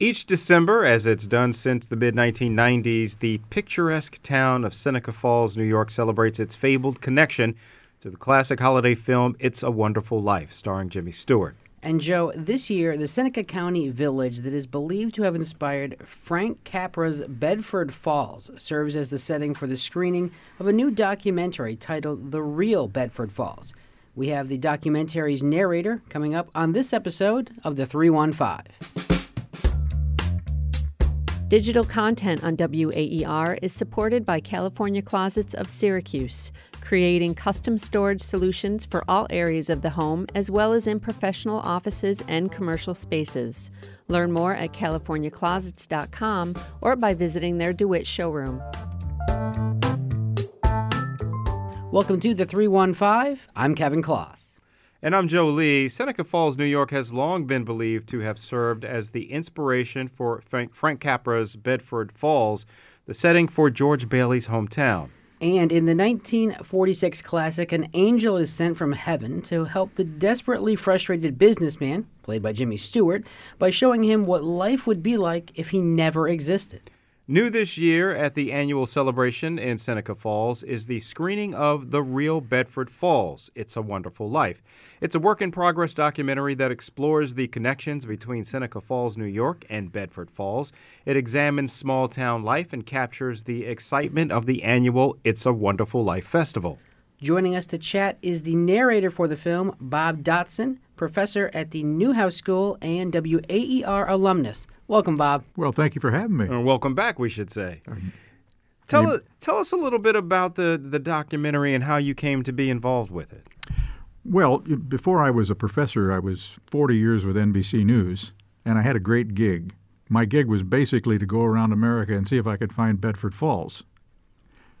Each December, as it's done since the mid 1990s, the picturesque town of Seneca Falls, New York celebrates its fabled connection to the classic holiday film It's a Wonderful Life, starring Jimmy Stewart. And Joe, this year, the Seneca County village that is believed to have inspired Frank Capra's Bedford Falls serves as the setting for the screening of a new documentary titled The Real Bedford Falls. We have the documentary's narrator coming up on this episode of the 315. Digital content on WAER is supported by California Closets of Syracuse, creating custom storage solutions for all areas of the home as well as in professional offices and commercial spaces. Learn more at californiaclosets.com or by visiting their DeWitt showroom. Welcome to the 315. I'm Kevin Kloss. And I'm Joe Lee. Seneca Falls, New York has long been believed to have served as the inspiration for Frank, Capra's Bedford Falls, the setting for George Bailey's hometown. And in the 1946 classic, an angel is sent from heaven to help the desperately frustrated businessman, played by Jimmy Stewart, by showing him what life would be like if he never existed. New this year at the annual celebration in Seneca Falls is the screening of The Real Bedford Falls It's a Wonderful Life. It's a work in progress documentary that explores the connections between Seneca Falls, New York, and Bedford Falls. It examines small town life and captures the excitement of the annual It's a Wonderful Life festival. Joining us to chat is the narrator for the film, Bob Dotson, professor at the Newhouse School and WAER alumnus. Welcome, Bob. Well, thank you for having me. And welcome back, we should say. Uh, tell, us, tell us a little bit about the, the documentary and how you came to be involved with it. Well, before I was a professor, I was 40 years with NBC News, and I had a great gig. My gig was basically to go around America and see if I could find Bedford Falls.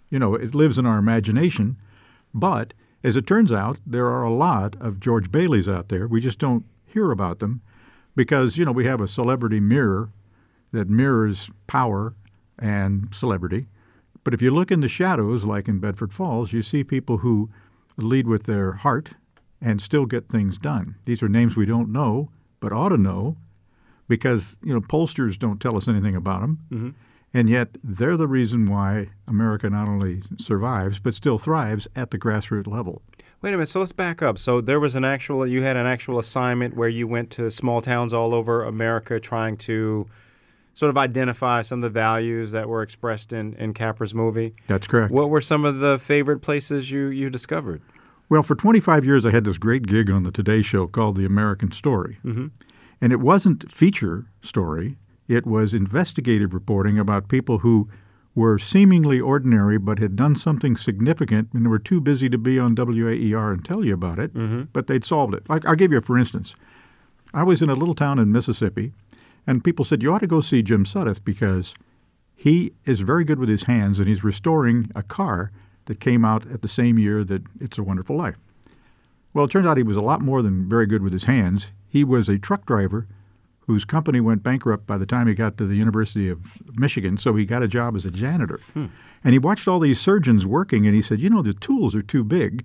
You know, it lives in our imagination, but as it turns out, there are a lot of George Baileys out there. We just don't hear about them because you know we have a celebrity mirror that mirrors power and celebrity. But if you look in the shadows, like in Bedford Falls, you see people who lead with their heart and still get things done. These are names we don't know, but ought to know, because you know pollsters don't tell us anything about them, mm-hmm. and yet they're the reason why America not only survives but still thrives at the grassroots level. Wait a minute. So let's back up. So there was an actual. You had an actual assignment where you went to small towns all over America, trying to sort of identify some of the values that were expressed in in Capra's movie. That's correct. What were some of the favorite places you you discovered? Well, for 25 years, I had this great gig on the Today Show called The American Story, mm-hmm. and it wasn't feature story. It was investigative reporting about people who were seemingly ordinary but had done something significant and they were too busy to be on WAER and tell you about it, mm-hmm. but they'd solved it. Like, I'll give you, for instance, I was in a little town in Mississippi, and people said, You ought to go see Jim Sudduth because he is very good with his hands and he's restoring a car that came out at the same year that It's a Wonderful Life. Well, it turns out he was a lot more than very good with his hands. He was a truck driver whose company went bankrupt by the time he got to the University of Michigan, so he got a job as a janitor. Hmm. And he watched all these surgeons working, and he said, You know, the tools are too big.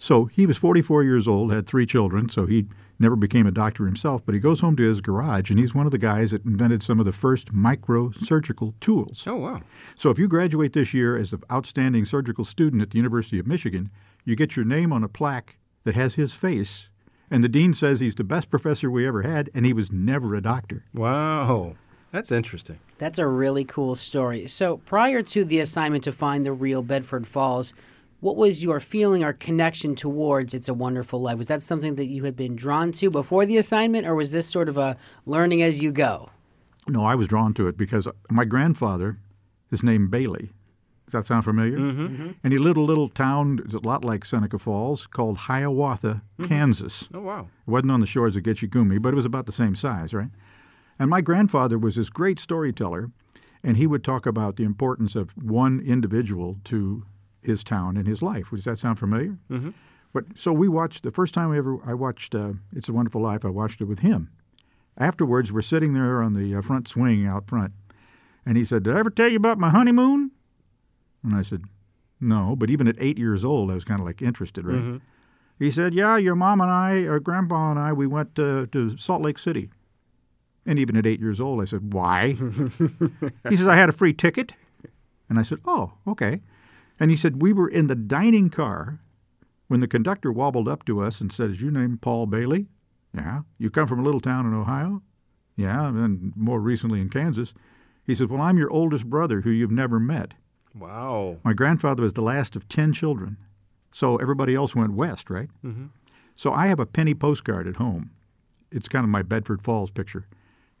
So he was 44 years old, had three children, so he never became a doctor himself, but he goes home to his garage, and he's one of the guys that invented some of the first microsurgical tools. Oh, wow. So if you graduate this year as an outstanding surgical student at the University of Michigan, you get your name on a plaque that has his face and the dean says he's the best professor we ever had, and he was never a doctor. Wow. That's interesting. That's a really cool story. So, prior to the assignment to find the real Bedford Falls, what was your feeling or connection towards It's a Wonderful Life? Was that something that you had been drawn to before the assignment, or was this sort of a learning as you go? No, I was drawn to it because my grandfather is named Bailey, does that sound familiar? Mm-hmm. Mm-hmm. And he lived in a little town, a lot like Seneca Falls, called Hiawatha, mm-hmm. Kansas. Oh, wow. It wasn't on the shores of Gitche but it was about the same size, right? And my grandfather was this great storyteller, and he would talk about the importance of one individual to his town and his life. Does that sound familiar? Mm-hmm. But so we watched the first time I ever I watched uh, It's a Wonderful Life. I watched it with him. Afterwards, we're sitting there on the uh, front swing out front, and he said, "Did I ever tell you about my honeymoon?" And I said, No. But even at eight years old, I was kind of like interested, right? Mm-hmm. He said, Yeah, your mom and I, or grandpa and I, we went uh, to Salt Lake City. And even at eight years old, I said, Why? he says, I had a free ticket. And I said, Oh, okay. And he said, We were in the dining car when the conductor wobbled up to us and said, Is your name Paul Bailey? Yeah. You come from a little town in Ohio? Yeah. And more recently in Kansas. He says, Well, I'm your oldest brother who you've never met. Wow. My grandfather was the last of 10 children. So everybody else went west, right? Mm-hmm. So I have a penny postcard at home. It's kind of my Bedford Falls picture.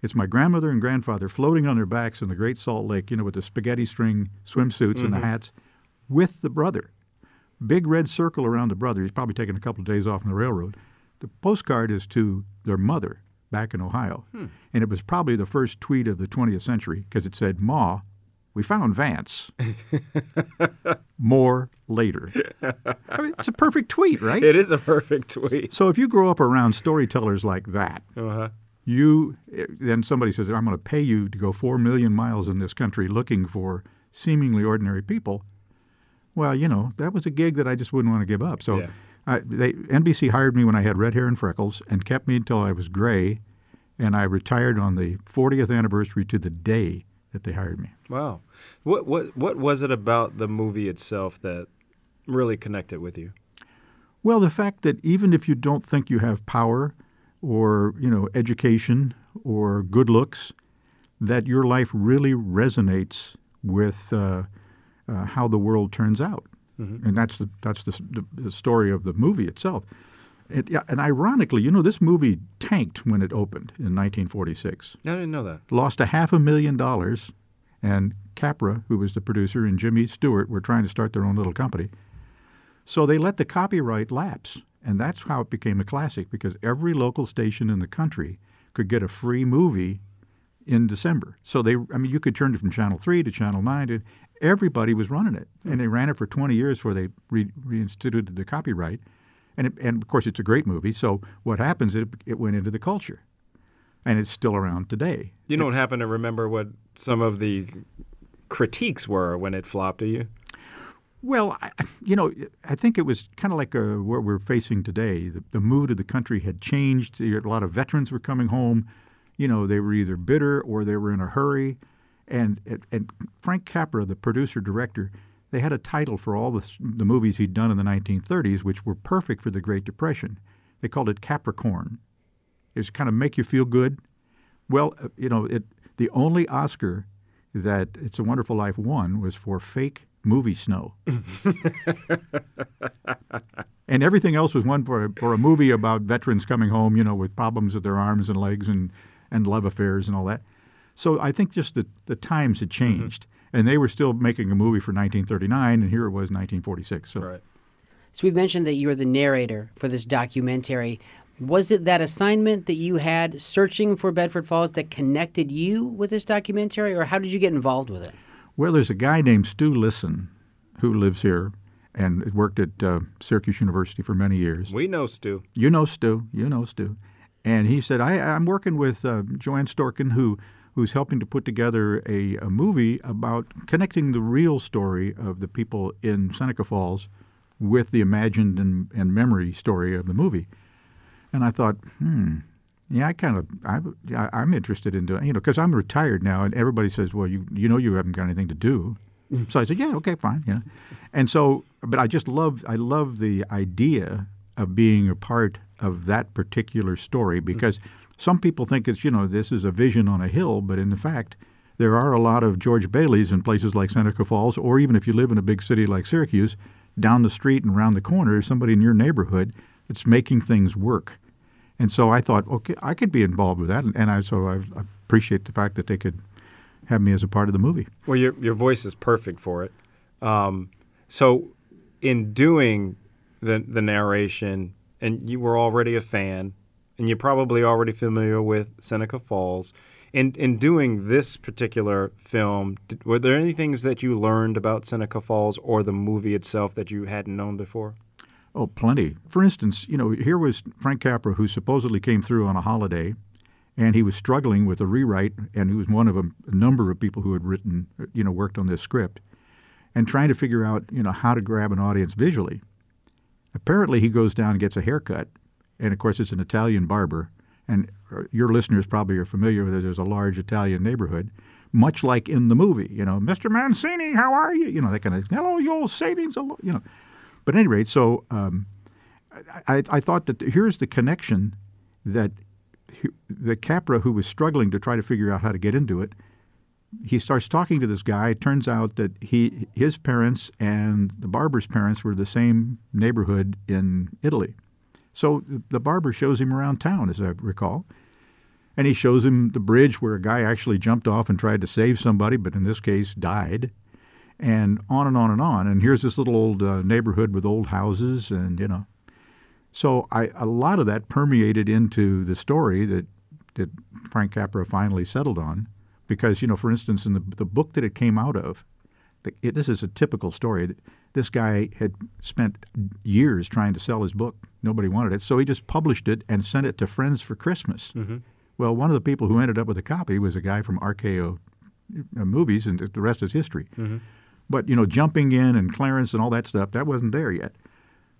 It's my grandmother and grandfather floating on their backs in the Great Salt Lake, you know, with the spaghetti string swimsuits mm-hmm. and the mm-hmm. hats, with the brother. Big red circle around the brother. He's probably taken a couple of days off on the railroad. The postcard is to their mother back in Ohio. Hmm. And it was probably the first tweet of the 20th century because it said, Ma, we found Vance. More later. I mean, it's a perfect tweet, right? It is a perfect tweet. So if you grow up around storytellers like that, uh-huh. you then somebody says, "I'm going to pay you to go four million miles in this country looking for seemingly ordinary people." Well, you know, that was a gig that I just wouldn't want to give up. So, yeah. I, they, NBC hired me when I had red hair and freckles and kept me until I was gray, and I retired on the 40th anniversary to the day that they hired me. Wow. What what what was it about the movie itself that really connected with you? Well, the fact that even if you don't think you have power or, you know, education or good looks, that your life really resonates with uh, uh, how the world turns out. Mm-hmm. And that's the, that's the, the, the story of the movie itself. It, yeah, and ironically, you know, this movie tanked when it opened in 1946. I didn't know that. Lost a half a million dollars, and Capra, who was the producer, and Jimmy Stewart were trying to start their own little company. So they let the copyright lapse, and that's how it became a classic because every local station in the country could get a free movie in December. So they, I mean, you could turn it from Channel 3 to Channel 9, and everybody was running it. And hmm. they ran it for 20 years before they re- reinstituted the copyright. And, it, and of course, it's a great movie. So what happens? It, it went into the culture, and it's still around today. You don't happen to remember what some of the critiques were when it flopped, do you? Well, I, you know, I think it was kind of like a, uh, what we're facing today. The, the, mood of the country had changed. A lot of veterans were coming home. You know, they were either bitter or they were in a hurry. And, and Frank Capra, the producer director, they had a title for all the, the movies he'd done in the 1930s, which were perfect for the Great Depression. They called it Capra-corn. It was kind of make you feel good. Well, uh, you know, it, the only Oscar that It's a Wonderful Life won was for fake movie snow. and everything else was won for a, for a movie about veterans coming home, you know, with problems with their arms and legs and, and love affairs and all that. So I think just the, the times had mm-hmm. changed. Mm-hmm and they were still making a movie for 1939, and here it was 1946. So. Right. So we've mentioned that you're the narrator for this documentary. Was it that assignment that you had searching for Bedford Falls that connected you with this documentary, or how did you get involved with it? Well, there's a guy named Stu Lisson who lives here and worked at uh, Syracuse University for many years. We know Stu. You know Stu. You know Stu. And he said, I, am working with uh, Joanne Storkin, who who's helping to put together a, a movie about connecting the real story of the people in Seneca Falls with the imagined and, and memory story of the movie. And I thought, hmm, yeah, I kind of, I, I'm interested in doing, you know, because I'm retired now, and everybody says, well, you, you know, you haven't got anything to do. so I said, yeah, okay, fine, yeah. And so, but I just love, I love the idea of being a part of that particular story because. Some people think it's, you know, this is a vision on a hill, but in fact, there are a lot of George Baileys in places like Seneca Falls, or even if you live in a big city like Syracuse, down the street and around the corner is somebody in your neighborhood that's making things work. And so I thought, okay, I could be involved with that, and, and I so I, I appreciate the fact that they could have me as a part of the movie. Well, your your voice is perfect for it. Um, so, in doing the the narration, and you were already a fan, and you're probably already familiar with Seneca Falls. In in doing this particular film, did, were there any things that you learned about Seneca Falls or the movie itself that you hadn't known before? Oh, plenty. For instance, you know, here was Frank Capra, who supposedly came through on a holiday, and he was struggling with a rewrite, and he was one of a, a number of people who had written, you know, worked on this script, and trying to figure out, you know, how to grab an audience visually. Apparently, he goes down and gets a haircut and of course it's an Italian barber, and uh, your listeners probably are familiar with it. There's a large Italian neighborhood, much like in the movie. You know, Mr. Mancini, how are you? You know, that kind of hello, you old savings, you know. But at any rate, so um, I, I thought that here's the connection that the Capra, who was struggling to try to figure out how to get into it, he starts talking to this guy. It turns out that he, his parents and the barber's parents were the same neighborhood in Italy. So the barber shows him around town, as I recall, and he shows him the bridge where a guy actually jumped off and tried to save somebody, but in this case died, and on and on and on. And here's this little old uh, neighborhood with old houses, and you know, so I, a lot of that permeated into the story that that Frank Capra finally settled on, because you know, for instance, in the the book that it came out of, the, it, this is a typical story. This guy had spent years trying to sell his book. Nobody wanted it, so he just published it and sent it to friends for Christmas. Mm-hmm. Well, one of the people who ended up with a copy was a guy from RKO uh, movies, and the rest is history. Mm-hmm. But you know, jumping in and Clarence and all that stuff that wasn't there yet.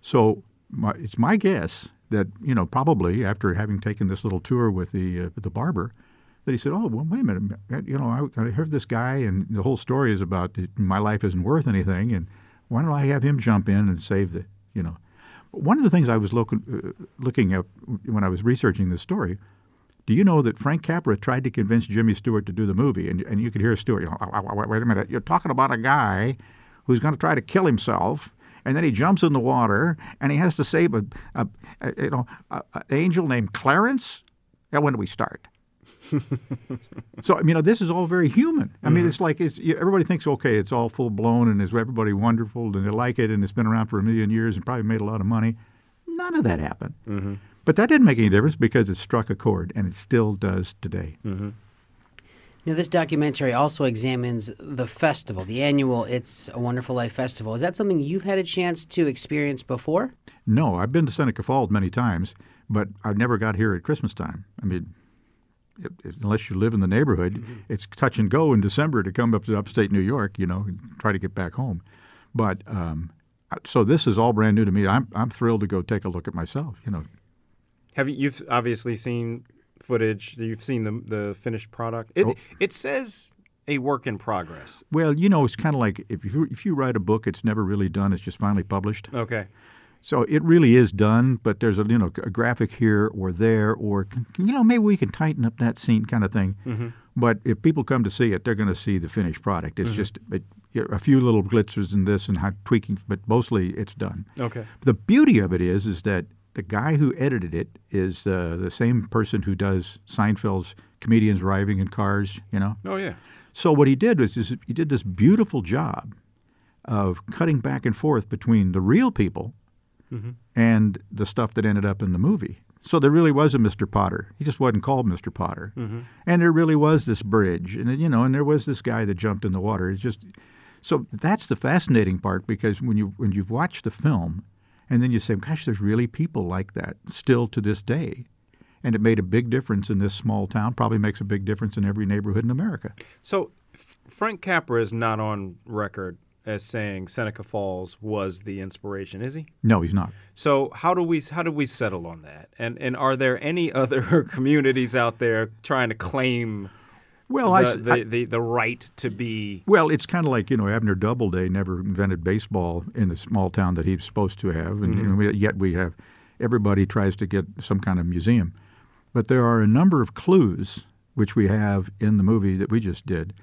So my, it's my guess that you know probably after having taken this little tour with the uh, with the barber, that he said, "Oh, well, wait a minute, you know, I, I heard this guy, and the whole story is about my life isn't worth anything, and why don't I have him jump in and save the, you know." One of the things I was looking uh, looking at when I was researching this story, do you know that Frank Capra tried to convince Jimmy Stewart to do the movie, and and you could hear Stewart, you know, wait a minute, you're talking about a guy who's going to try to kill himself and then he jumps in the water and he has to save a, a, a you know an angel named Clarence. Now, when do we start? so I mean, you know, this is all very human. I mm-hmm. mean, it's like it's, everybody thinks, okay, it's all full blown and is everybody wonderful and they like it and it's been around for a million years and probably made a lot of money. None of that happened. Mm-hmm. But that didn't make any difference because it struck a chord and it still does today. Mm-hmm. Now, this documentary also examines the festival, the annual It's a Wonderful Life festival. Is that something you've had a chance to experience before? No, I've been to Seneca Falls many times, but I've never got here at Christmas time. I mean, it, it, unless you live in the neighborhood, mm-hmm. it's touch and go in December to come up to upstate New York, you know, and try to get back home. But um, so this is all brand new to me. I'm I'm thrilled to go take a look at myself. You know, have you? You've obviously seen footage. You've seen the the finished product. It oh. it says a work in progress. Well, you know, it's kind of like if you if you write a book, it's never really done. It's just finally published. Okay. So it really is done, but there's a you know a graphic here or there, or you know maybe we can tighten up that scene kind of thing. Mm-hmm. But if people come to see it, they're going to see the finished product. It's mm-hmm. just it, a few little glitzers in this and how tweaking, but mostly it's done. Okay. The beauty of it is is that the guy who edited it is uh, the same person who does Seinfeld's comedians arriving in cars, you know? Oh, yeah. So what he did was he did this beautiful job of cutting back and forth between the real people mm-hmm. and the stuff that ended up in the movie. So there really was a Mr. Potter. He just wasn't called Mr. Potter. Mm-hmm. And there really was this bridge, and you know, and there was this guy that jumped in the water. It's just so that's the fascinating part because when you when you've watched the film, and then you say, gosh, there's really people like that still to this day. And it made a big difference in this small town, probably makes a big difference in every neighborhood in America. So Frank Capra is not on record as saying Seneca Falls was the inspiration, is he? No, he's not. So how do we how do we settle on that? And and are there any other communities out there trying to claim well, the, I, the, I, the, the right to be. Well, it's kind of like you know Abner Doubleday never invented baseball in the small town that he's supposed to have, and mm-hmm. you know, yet we have everybody tries to get some kind of museum. But there are a number of clues which we have in the movie that we just did,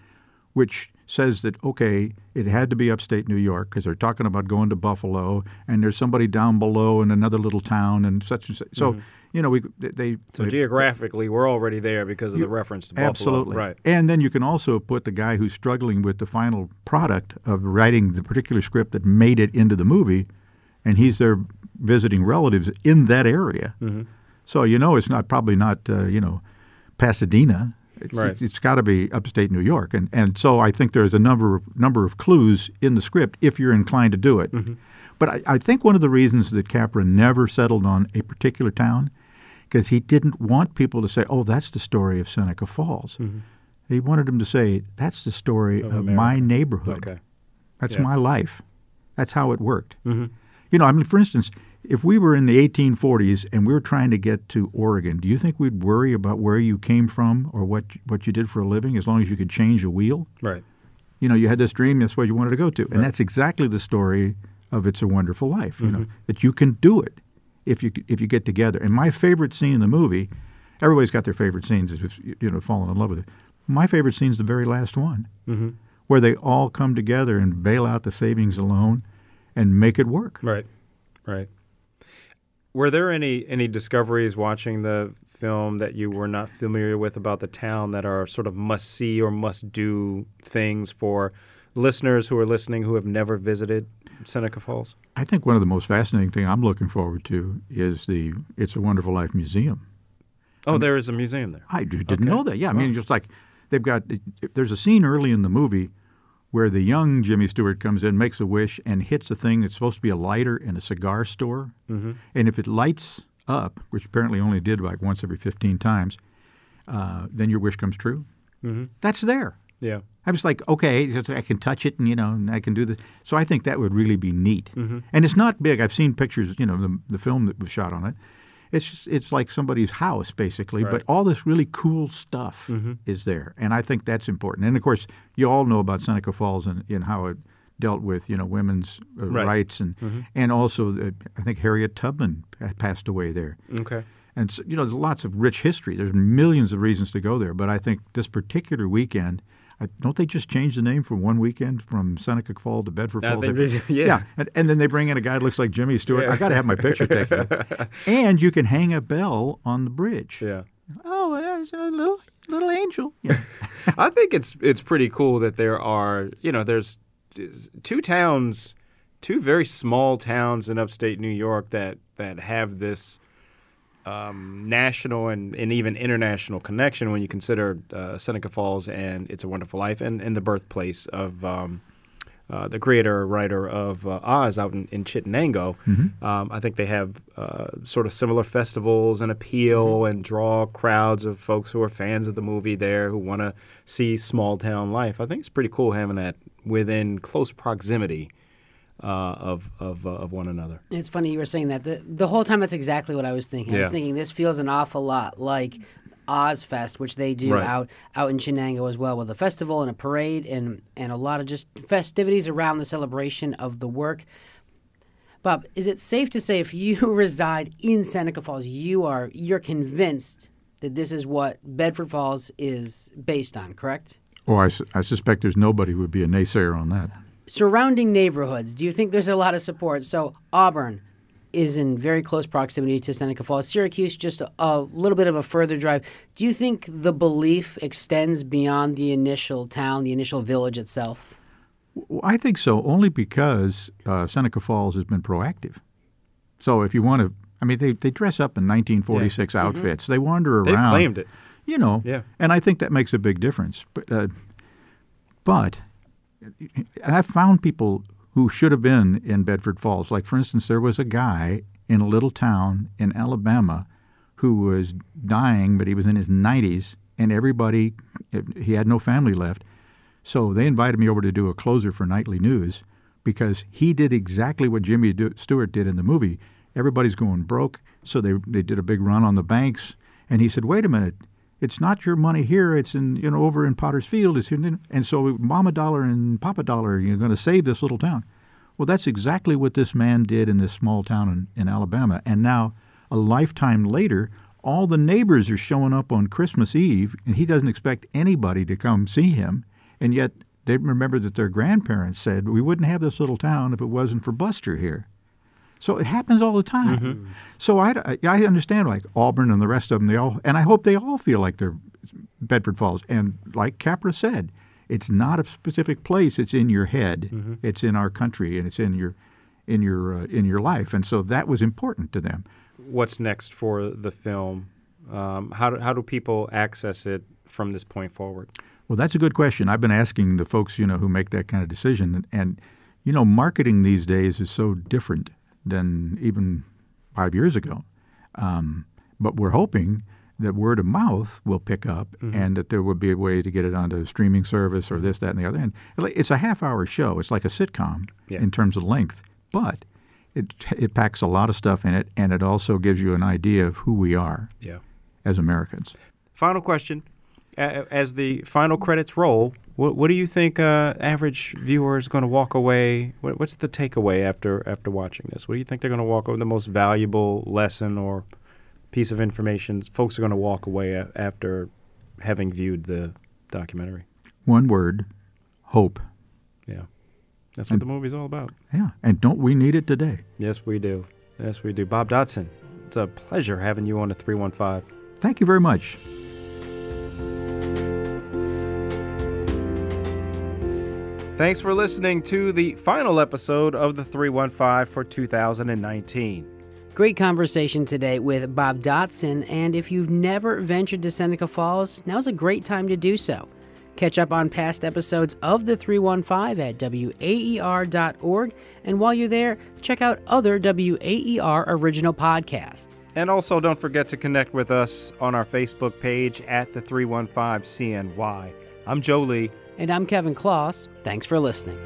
which says that okay, it had to be upstate New York because they're talking about going to Buffalo, and there's somebody down below in another little town, and such and such. So. Mm-hmm you know, we they so they, geographically we're already there because of you, the reference to Buffalo. Absolutely, right? And then you can also put the guy who's struggling with the final product of writing the particular script that made it into the movie, and he's there visiting relatives in that area. Mm-hmm. So you know, it's not probably not uh, you know Pasadena. It's, right. it's, got to be upstate New York, and and so I think there's a number of, number of clues in the script if you're inclined to do it. Mm-hmm. But I, I, think one of the reasons that Capra never settled on a particular town because he didn't want people to say, "Oh, that's the story of Seneca Falls." Mm-hmm. He wanted them to say, "That's the story of, of my neighborhood. Okay. That's yeah. my life. That's how it worked." Mm-hmm. You know, I mean, for instance, if we were in the 1840s and we were trying to get to Oregon, do you think we'd worry about where you came from or what what you did for a living as long as you could change a wheel? Right. You know, you had this dream, that's where you wanted to go to. And that's exactly the story of It's a Wonderful Life, you know, that you can do it if you if you get together. And my favorite scene in the movie, everybody's got their favorite scenes if you know falling in love with it. My favorite scene is the very last one, Mm-hmm. where they all come together and bail out the savings alone and make it work. Right. Right. Were there any any discoveries watching the film that you were not familiar with about the town that are sort of must see or must do things for listeners who are listening who have never visited Seneca Falls? I think one of the most fascinating thing I'm looking forward to is the It's a Wonderful Life Museum. Oh, there is a museum there. I didn't Okay. know that. Yeah, I mean, just like they've got, there's a scene early in the movie where the young Jimmy Stewart comes in, makes a wish, and hits a thing that's supposed to be a lighter in a cigar store. Mm-hmm. And if it lights up, which apparently only did like once every 15 times, uh, then your wish comes true. Mm-hmm. That's there. Yeah. I was like, okay, I can touch it, and you know, and I can do this. So I think that would really be neat. Mm-hmm. And it's not big. I've seen pictures, you know, the, the film that was shot on it. It's just, it's like somebody's house basically, Right. but all this really cool stuff Mhm. is there, and I think that's important. And of course, you all know about Seneca Falls and, and how it dealt with you know women's uh, Right. rights and Mhm. and also the, I think Harriet Tubman passed away there. Okay. And so, you know, there's lots of rich history. There's millions of reasons to go there, but I think this particular weekend, I, don't they just change the name from one weekend from Seneca Falls to Bedford Falls? they did, yeah. And, and then they bring in a guy that looks like Jimmy Stewart. Yeah. I got to have my picture taken. and you can hang a bell on the bridge. Yeah. Oh, there's a little little angel. Yeah. I think it's it's pretty cool that there are you know there's two towns, two very small towns in upstate New York that that have this um, national and, and even international connection when you consider uh, Seneca Falls and It's a Wonderful Life and, and the birthplace of um, uh, the creator writer of uh, Oz out in, in Chittenango. Um, I think they have uh, sort of similar festivals and appeal and draw crowds of folks who are fans of the movie there who want to see small town life. I think it's pretty cool having that within close proximity uh, of of, uh, of one another. It's funny you were saying that. The, the whole time, that's exactly what I was thinking. I was thinking this feels an awful lot like Ozfest, which they do Right. out out in Chenango as well, with a festival and a parade and, and a lot of just festivities around the celebration of the work. Bob, is it safe to say if you reside in Seneca Falls, you are you're convinced that this is what Bedford Falls is based on, correct? Oh, I, su- I suspect there's nobody who would be a naysayer on that. Surrounding neighborhoods, do you think there's a lot of support? So Auburn is in very close proximity to Seneca Falls. Syracuse, just a, a little bit of a further drive. Do you think the belief extends beyond the initial town, the initial village itself? Well, I think so, only because uh, Seneca Falls has been proactive. So if you want to, I mean, they, they dress up in 1946 outfits. They wander around. They've claimed it. You know, Yeah. and I think that makes a big difference. But, uh, but and I've found people who should have been in Bedford Falls. Like, for instance, there was a guy in a little town in Alabama who was dying, but he was in his 90s, and everybody, he had no family left. So they invited me over to do a closer for Nightly News because he did exactly what Jimmy Stewart did in the movie. Everybody's going broke, so they they did a big run on the banks, and he said, "Wait a minute, it's not your money here. It's in you know over in Potter's Field. It's here, and so Mama Dollar and Papa Dollar, you're going to save this little town." Well, that's exactly what this man did in this small town in, in Alabama, and now a lifetime later, all the neighbors are showing up on Christmas Eve, and he doesn't expect anybody to come see him, and yet they remember that their grandparents said we wouldn't have this little town if it wasn't for Buster here. So it happens all the time. So I, I understand like Auburn and the rest of them. They all and I hope they all feel like they're Bedford Falls. And like Capra said, it's not a specific place. It's in your head. It's in our country, and it's in your in your uh, in your life. And so that was important to them. What's next for the film? Um, how do, how do people access it from this point forward? Well, that's a good question. I've been asking the folks, you know, who make that kind of decision, and, and you know, marketing these days is so different than even five years ago. Um, but we're hoping that word of mouth will pick up, and that there will be a way to get it onto a streaming service or this, that, and the other. And it's a half-hour show. It's like a sitcom Yeah. in terms of length, but it it packs a lot of stuff in it, and it also gives you an idea of who we are Yeah. as Americans. Final question. As the final credits roll, what, what do you think uh, average viewer is going to walk away? What, what's the takeaway after after watching this? What do you think they're going to walk away? The most valuable lesson or piece of information folks are going to walk away a- after having viewed the documentary? One word, hope. Yeah, that's what the movie's all about. Yeah, and don't we need it today? Yes, we do. Yes, we do. Bob Dotson, it's a pleasure having you on the three one five. Thank you very much. Thanks for listening to the final episode of the 315 for 2019. Great conversation today with Bob Dotson, and if you've never ventured to Seneca Falls, now's a great time to do so. Catch up on past episodes of the 315 at waer.org, and while you're there, check out other WAER original podcasts. And also, don't forget to connect with us on our Facebook page at the 315 CNY. I'm Joe Lee. And I'm Kevin Kloss. Thanks for listening.